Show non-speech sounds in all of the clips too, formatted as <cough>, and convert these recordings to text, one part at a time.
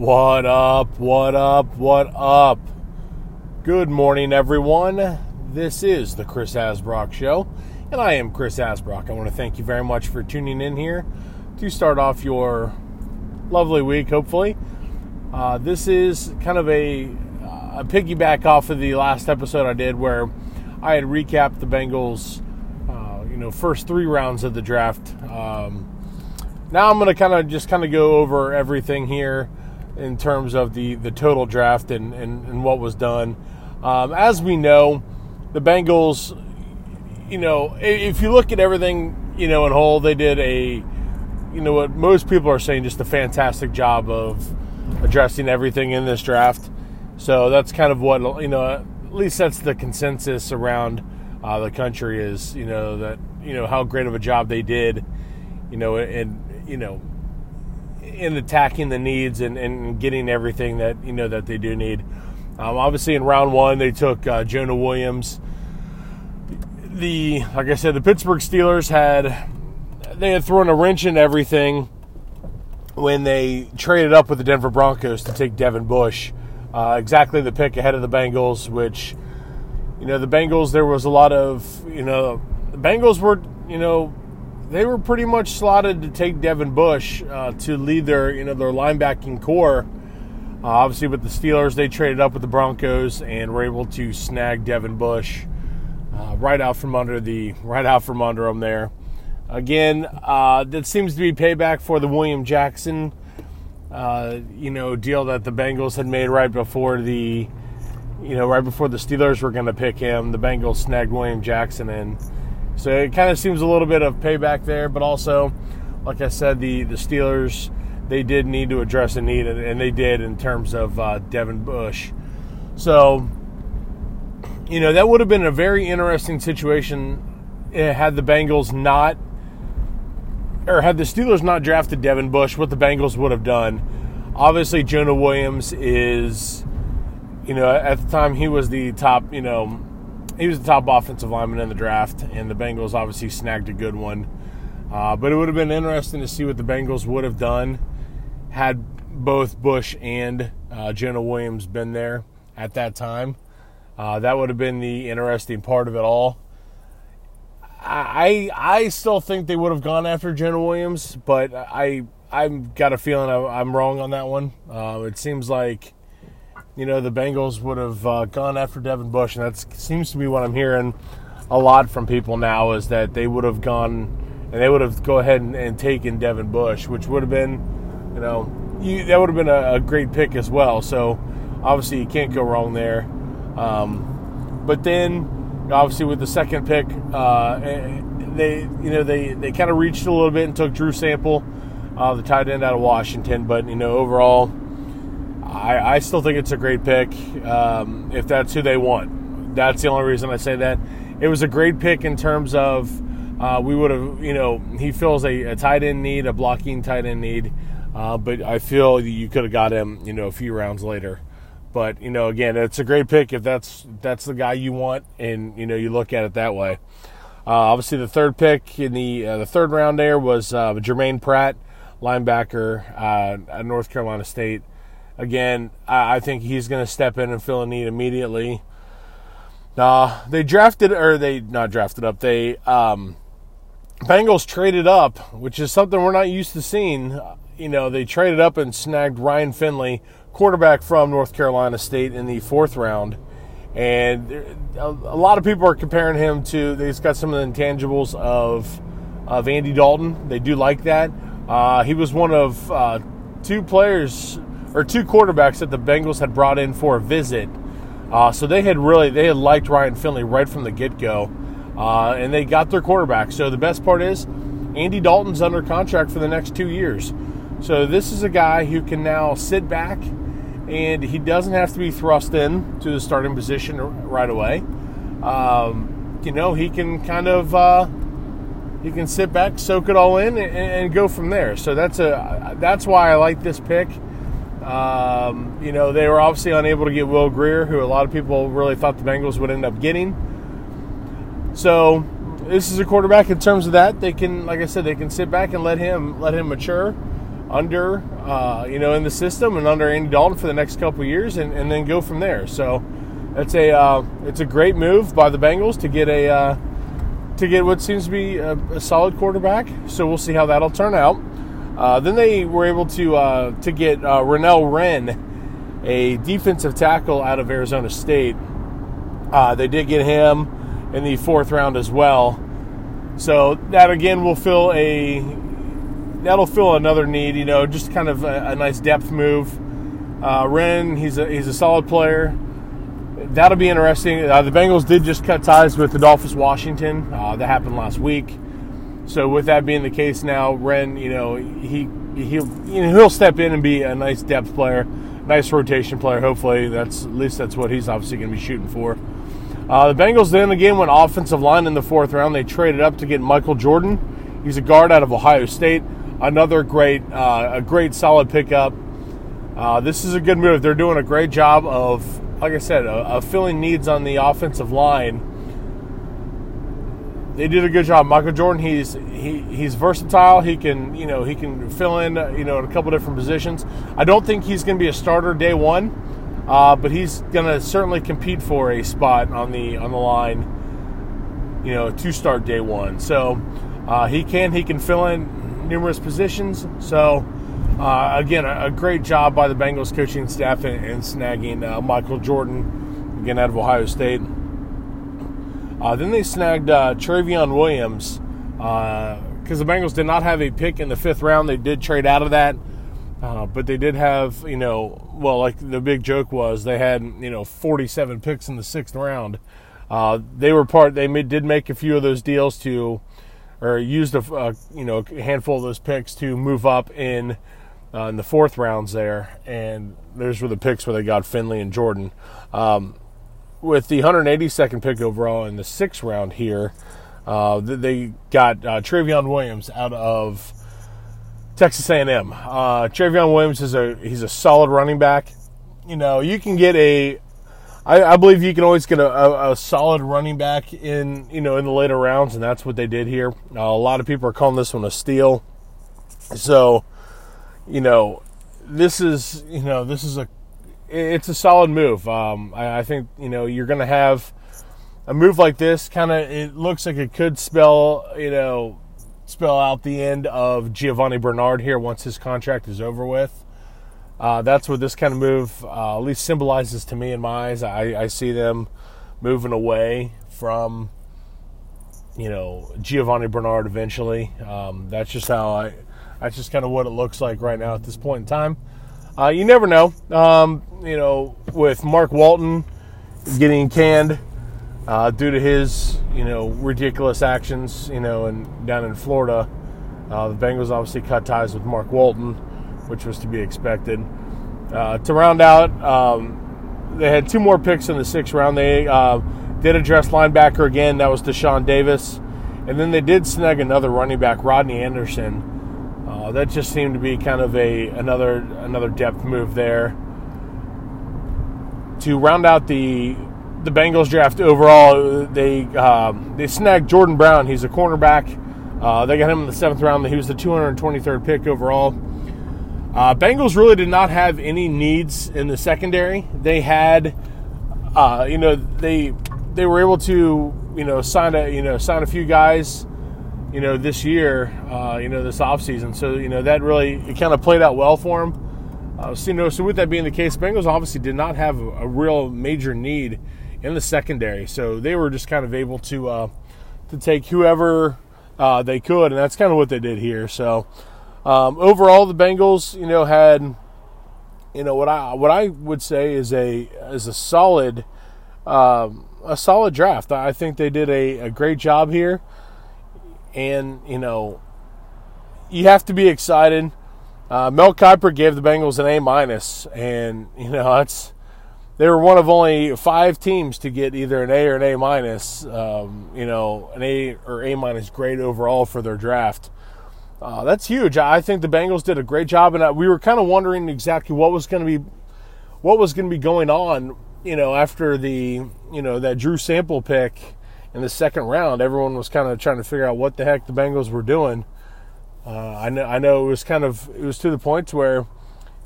What up? What up? What up? Good morning, everyone. This is the Chris Asbrock Show, and I am Chris Asbrock. I want to thank you very much for tuning in here to start off your lovely week, hopefully. Uh, this is kind of a, a piggyback off of the last episode I did where I had recapped the Bengals, uh, you know, first three rounds of the draft. Um, now I'm going to kind of just kind of go over everything here in terms of the, the total draft and, and, and what was done. Um, as we know, the Bengals, you know, if you look at everything, you know, in whole, they did a, you know, what most people are saying, just a fantastic job of addressing everything in this draft. So that's kind of what, you know, at least that's the consensus around uh, the country is, you know, that, you know, how great of a job they did, you know, and, you know, in attacking the needs and, and getting everything that you know that they do need. Um, obviously, in round one, they took uh, Jonah Williams. The like I said, the Pittsburgh Steelers had they had thrown a wrench in everything when they traded up with the Denver Broncos to take Devin Bush. Uh, exactly the pick ahead of the Bengals, which you know the Bengals. There was a lot of you know the Bengals were you know they were pretty much slotted to take Devin Bush uh, to lead their you know their linebacking corps. Uh, obviously, with the Steelers, they traded up with the Broncos and were able to snag Devin Bush uh, right out from under the right out from under them there. Again, uh, that seems to be payback for the William Jackson, uh, you know, deal that the Bengals had made right before the, you know, right before the Steelers were going to pick him. The Bengals snagged William Jackson and so it kind of seems a little bit of payback there, but also, like I said, the the Steelers they did need to address a need, and, they did in terms of uh, Devin Bush. So, you know, that would have been a very interesting situation eh, had the Bengals not, or had the Steelers not drafted Devin Bush, what the Bengals would have done. Obviously, Jonah Williams is, you know, at the time he was the top, you know, he was the top offensive lineman in the draft, and the Bengals obviously snagged a good one. Uh, but it would have been interesting to see what the Bengals would have done had both Bush and uh, Jonah Williams been there at that time. Uh, that would have been the interesting part of it all. I I still think they would have gone after Jonah Williams, but I I've got a feeling I'm wrong on that one. Uh, it seems like you know, the Bengals would have uh, gone after Devin Bush, and that seems to be what I'm hearing a lot from people now is that they would have gone and they would have go ahead and, and taken Devin Bush, which would have been, you know, you, that would have been a, a, great pick as well. So obviously you can't go wrong there. Um, but then obviously with the second pick, uh, eh, they you know they they kind of reached a little bit and took Drew Sample, uh, the tight end out of Washington. But you know overall I, I still think it's a great pick um, if that's who they want. That's the only reason I say that. It was a great pick in terms of uh, we would have, you know, he fills a, a, tight end need, a blocking tight end need, uh, but I feel you could have got him, you know, a few rounds later. But you know, again, it's a great pick if that's that's the guy you want, and you know, you look at it that way. Uh, obviously, the third pick in the uh, the third round there was uh, Germaine Pratt, linebacker uh, at North Carolina State. Again, I, I think he's going to step in and fill a need immediately. Uh, they drafted, or they not drafted up. They um, Bengals traded up, which is something we're not used to seeing. You know, they traded up and snagged Ryan Finley, quarterback from North Carolina State, in the fourth round. And a, lot of people are comparing him to. He's got some of the intangibles of of Andy Dalton. They do like that. Uh, he was one of uh, two players or two quarterbacks that the Bengals had brought in for a visit. Uh, so they had really they had liked Ryan Finley right from the get go, uh, and they got their quarterback. So the best part is Andy Dalton's under contract for the next two years. So this is a guy who can now sit back, and he doesn't have to be thrust in to the starting position right away. Um, you know he can kind of uh, he can sit back, soak it all in, and, and go from there. So that's a that's why I like this pick. Um, you know, they were obviously unable to get Will Grier, who a lot of people really thought the Bengals would end up getting. So this is a quarterback in terms of that. They can, like I said, they can sit back and let him let him mature. under, uh, you know, in the system and under Andy Dalton for the next couple years, and, and, then go from there. So it's a uh, it's a great move by the Bengals to get a uh, to get what seems to be a, a, solid quarterback. So we'll see how that'll turn out. Uh, then they were able to uh, to get uh, Renell Wren, a defensive tackle out of Arizona State. they did get him in the fourth round as well. So that again will fill a that'll fill another need. You know, just kind of a, a nice depth move. Uh, Wren, he's a he's a solid player. That'll be interesting. Uh, the Bengals did just cut ties with Adolphus Washington. Uh, that happened last week. So with that being the case now, Wren, you know, he he'll you know, he'll step in and be a nice depth player, nice rotation player. Hopefully, that's at least that's what he's obviously going to be shooting for. Uh, the Bengals then again went offensive line in the fourth round. They traded up to get Michael Jordan. He's a guard out of Ohio State another great, uh, a great solid pickup. Uh, this is a good move. They're doing a great job of, like I said, uh, filling needs on the offensive line. They did a good job. Michael Jordan, he's he, he's versatile. He can you know he can fill in you know in a couple different positions. I don't think he's going to be a starter day one, uh, but he's going to certainly compete for a spot on the on the line. You know, to start day one. So uh, he can he can fill in numerous positions. So, uh, again, a, a, great job by the Bengals coaching staff in, in snagging uh, Michael Jordan, again, out of Ohio State. Uh, then they snagged uh, Trayveon Williams because uh, the Bengals did not have a pick in the fifth round. They did trade out of that. Uh, but they did have, you know, well, like the big joke was they had, you know, 47 picks in the sixth round. Uh, they were part. They made, did make a few of those deals to or used a, a you know a handful of those picks to move up in uh, in the fourth rounds there, and those were the picks where they got Finley and Jordan. Um, with the 182nd pick overall in the sixth round here, uh, they got uh, Trayveon Williams out of Texas A&M. Uh, Trayveon Williams is a he's a solid running back. You know, you can get a I, I, believe you can always get a, a, a, solid running back in you know in the later rounds, and that's what they did here. Uh, a lot of people are calling this one a steal. So, you know, this is you know this is a it's a solid move. Um, I, I, think you know you're going to have a move like this. Kind of, it looks like it could spell you know spell out the end of Giovani Bernard here once his contract is over with. Uh, that's what this kind of move uh, at least symbolizes to me in my eyes. I, I see them moving away from, you know, Giovani Bernard eventually. Um, that's just how I, that's just kind of what it looks like right now at this point in time. Uh, you never know. Um, you know, with Mark Walton getting canned uh, due to his, you know, ridiculous actions, you know, and down in Florida, uh, the Bengals obviously cut ties with Mark Walton which was to be expected. Uh, to round out, um, they had two more picks in the sixth round. They uh, did address linebacker again. That was Deshaun Davis. And then they did snag another running back, Rodney Anderson. Uh, that just seemed to be kind of a another another depth move there. To round out the the Bengals draft overall, they um, they snagged Jordan Brown. He's a cornerback. Uh, they got him in the seventh round. He was the 223rd pick overall. Uh, Bengals really did not have any needs in the secondary. They had, uh, you know, they they were able to, you know, sign a you know sign a few guys, you know, this year, uh, you know, this offseason. So you know that really it kind of played out well for them. Uh, so you know, so with that being the case, Bengals obviously did not have a, real major need in the secondary. So they were just kind of able to uh, to take whoever uh, they could, and that's kind of what they did here. So. Um, overall, the Bengals, you know, had you know what I what I would say is a is a solid um, a solid draft. I think they did a, a great job here, and you know, you have to be excited. Uh, Mel Kiper gave the Bengals an A minus, and you know that's they were one of only five teams to get either an A or an A minus. Um, you know, an A or A minus grade overall for their draft. Uh, that's huge. I think the Bengals did a great job, and we were kind of wondering exactly what was going to be what was going to be going on. You know, after the you know that Drew Sample pick in the second round, everyone was kind of trying to figure out what the heck the Bengals were doing. Uh, I know I know it was kind of it was to the point where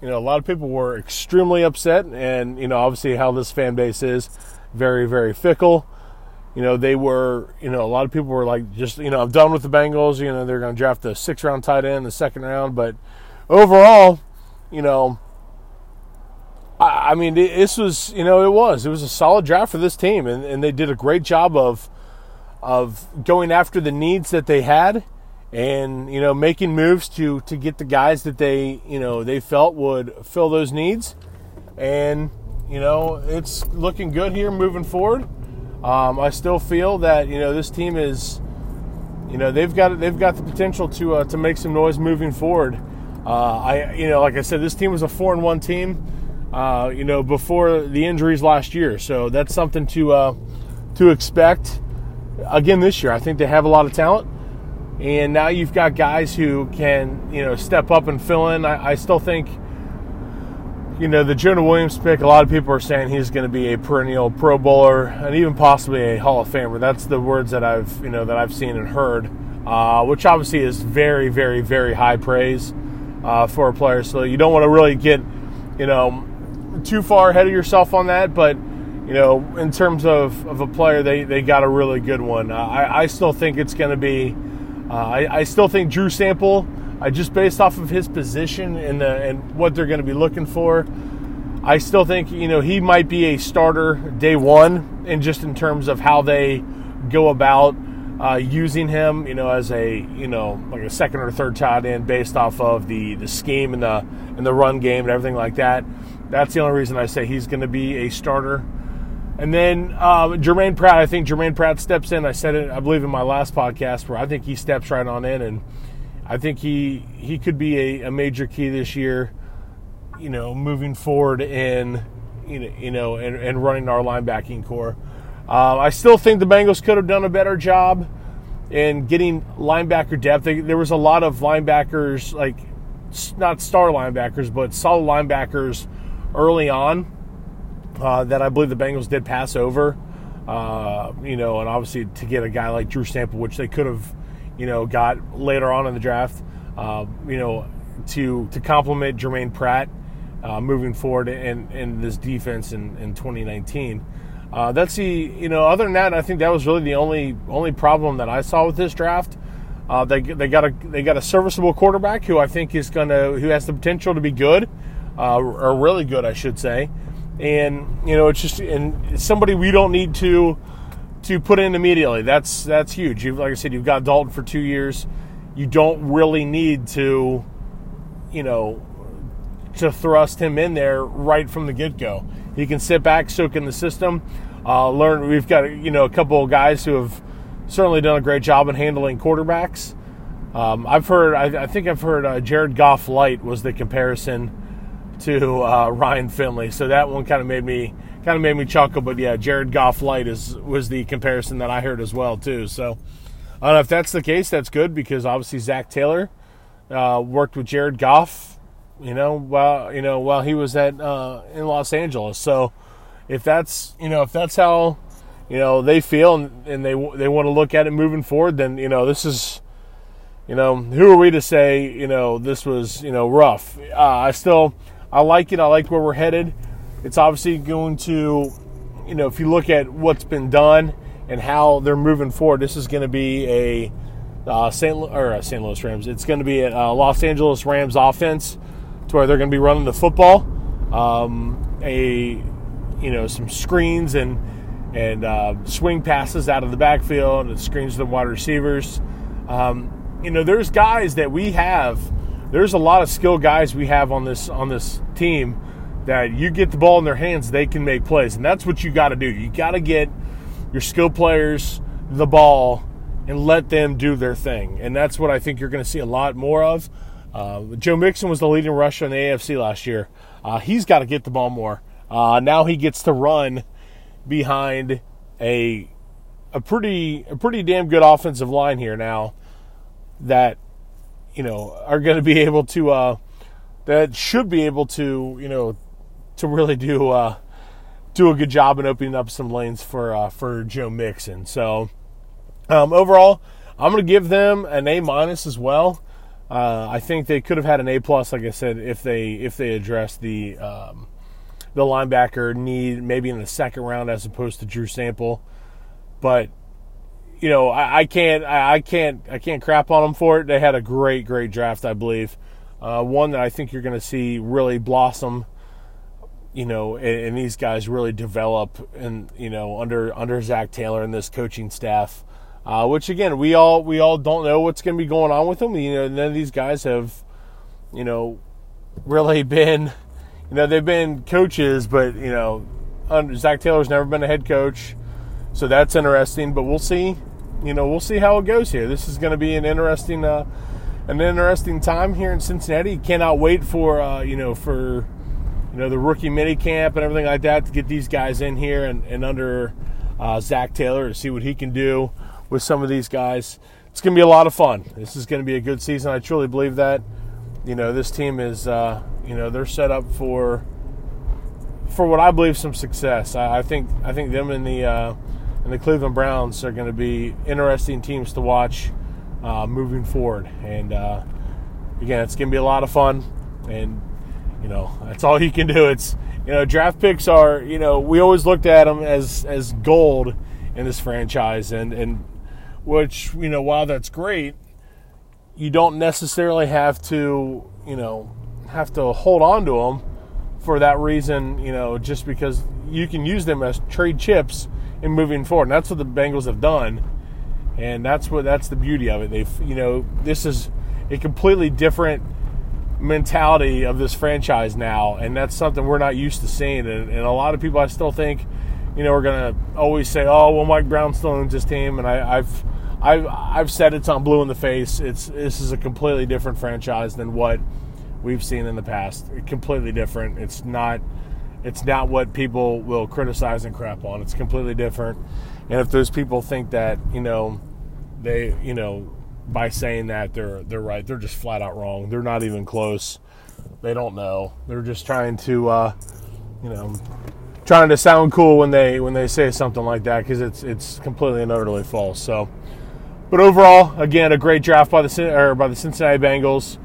you know a lot of people were extremely upset, and you know obviously how this fan base is very very fickle. You know they were you know a lot of people were like just you know I'm done with the Bengals. You know they're going to draft the six round tight end, the second round, but overall, you know. I, I mean, this was, you know, it was. It was a solid draft for this team, and, and they did a great job of of going after the needs that they had and you know making moves to to get the guys that they you know they felt would fill those needs. And you know it's looking good here moving forward. Um, i still feel that you know this team is you know they've got they've got the potential to uh, to make some noise moving forward. Uh, i you know like i said this team was a four and one team uh, you know before the injuries last year. So that's something to uh, to expect. Again this year i think they have a lot of talent and now you've got guys who can you know step up and fill in. I, I still think you know the Jonah Williams pick. A lot of people are saying he's going to be a perennial Pro Bowler and even possibly a Hall of Famer. That's the words that I've you know that I've seen and heard, uh, which obviously is very very very high praise uh, for a player. So you don't want to really get you know too far ahead of yourself on that, but you know, in terms of, of a player, they, they got a really good one. Uh, I, I still think it's going to be uh, I, I, still think Drew Sample, I just based off of his position and, the, and what they're going to be looking for, I still think you know he might be a starter day one, and just in terms of how they go about uh, using him, you know, as a you know like a second or third tight end based off of the the scheme and the and the run game and everything like that. That's the only reason I say he's going to be a starter. And then uh, Germaine Pratt, I think Germaine Pratt steps in. I said it, I believe, in my last podcast, where I think he steps right on in, and I think he he could be a, a major key this year. You know, moving forward in you know you know and, and running our linebacking corps. Uh, I still think the Bengals could have done a better job in getting linebacker depth. There was a lot of linebackers, like not star linebackers, but solid linebackers early on uh, that I believe the Bengals did pass over. Uh, you know, and obviously to get a guy like Drew Sample, which they could have, you know, got later on in the draft, uh, you know, to to complement Germaine Pratt uh, moving forward in, in this defense in, in 2019. Uh, that's the you know other than that, I think that was really the only only problem that I saw with this draft. Uh, they they got a they got a serviceable quarterback who I think is gonna who has the potential to be good, or really good, I should say and you know it's just and somebody we don't need to to put in immediately. That's that's huge. You've, like I said, you've got Dalton for two years. You don't really need to, you know, to thrust him in there right from the get go. He can sit back, soak in the system, uh, learn. We've got you know a couple of guys who have certainly done a great job in handling quarterbacks. Um, I've heard, I, I, think I've heard uh, Jared Goff light was the comparison to uh, Ryan Finley. So that one kind of made me kind of made me chuckle. But yeah, Jared Goff light is was the comparison that I heard as well too. So I don't know if that's the case. That's good because obviously Zac Taylor uh, worked with Jared Goff. You know, while you know while he was at uh, in Los Angeles. So if that's you know if that's how you know they feel and, and they they want to look at it moving forward, then you know this is you know who are we to say you know this was you know rough. Uh, I still I like it. I like where we're headed. It's obviously going to, you know, if you look at what's been done and how they're moving forward, this is going to be a uh, St. or uh, St. Louis Rams. It's going to be a uh, Los Angeles Rams offense, to where they're going to be running the football, um, a you know some screens and and uh, swing passes out of the backfield and screens to the wide receivers. Um, you know, there's guys that we have there's a lot of skilled guys we have on this on this team that you get the ball in their hands, they can make plays, and that's what you got to do. You got to get your skill players the ball and let them do their thing, and that's what I think you're going to see a lot more of. Uh, Joe Mixon was the leading rusher in the AFC last year. Uh, he's got to get the ball more. Uh, now he gets to run behind a a pretty a pretty damn good offensive line here now that you know, are going to be able to, uh, that should be able to, you know, to really do, uh, do a good job in opening up some lanes for, uh, for Joe Mixon. So, um, overall, I'm going to give them an A minus as well. Uh, I think they could have had an A plus, like I said, if they if they addressed the um, the linebacker need maybe in the second round as opposed to Drew Sample. But you know, I, I can't I, I, can't I can't crap on them for it. They had a great great draft, I believe. Uh, one that I think you're going to see really blossom. You know, and, and, these guys really develop, and you know, under under Zac Taylor and this coaching staff. Uh, which again, we all we all don't know what's going to be going on with them. You know, none of these guys have, you know, really <laughs> been you know, they've been coaches, but, you know, under, Zac Taylor's never been a head coach. So that's interesting, but we'll see. You know, we'll see how it goes here. This is going to be an interesting, uh, an interesting time here in Cincinnati. Cannot wait for, uh, you know, for, you know, the rookie mini camp and everything like that to get these guys in here and, and under uh, Zac Taylor to see what he can do with some of these guys. It's going to be a lot of fun. This is going to be a good season. I truly believe that. You know, this team is, uh, you know they're set up for for what I believe some success. I, I think I think them and the uh, and the Cleveland Browns are going to be interesting teams to watch uh, moving forward. And uh, again, it's going to be a lot of fun. And you know that's all you can do. It's you know draft picks are you know we always looked at them as as gold in this franchise, and and which you know while that's great, you don't necessarily have to you know have to hold on to them for that reason, you know, just because you can use them as trade chips in moving forward. And that's what the Bengals have done. And that's what that's the beauty of it. They've, you know, this is a completely different mentality of this franchise now, and that's something we're not used to seeing. And, and a lot of people, I still think, you know, we're going to always say, "Oh, well, Mike Brown still owns his team," and I, I've, I've, I've said it's on blue in the face. It's this is a completely different franchise than what we've seen in the past. Completely different. It's not it's not what people will criticize and crap on. It's completely different. And if those people think that, you know, they, you know, by saying that they're they're right, they're just flat out wrong. They're not even close. They don't know. They're just trying to uh, you know, trying to sound cool when they when they say something like that because it's it's completely and utterly false. So, but overall, again, a great draft by the or by the Cincinnati Bengals.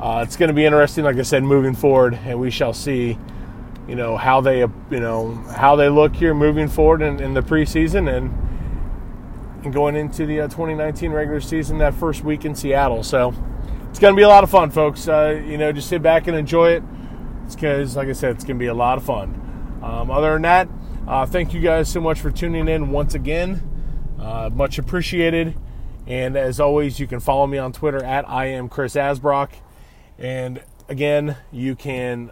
Uh, it's going to be interesting, like I said, moving forward, and we shall see, you know, how they, you know, how they look here moving forward in, in the preseason and and going into the uh, 2019 regular season that first week in Seattle. So it's going to be a lot of fun, folks. Uh, you know, just sit back and enjoy it. It's because, like I said, it's going to be a lot of fun. Um, other than that, uh, thank you guys so much for tuning in once again. Uh, much appreciated. And as always, you can follow me on Twitter at I am Chris Asbrock. And again, you can,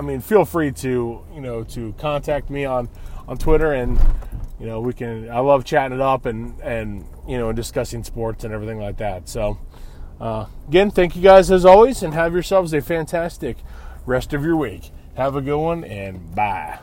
I mean, feel free to, you know, to contact me on, on Twitter and, you know, we can, I love chatting it up and, and, you know, discussing sports and everything like that. So, uh, again, thank you guys as always and have yourselves a fantastic rest of your week. Have a good one and bye.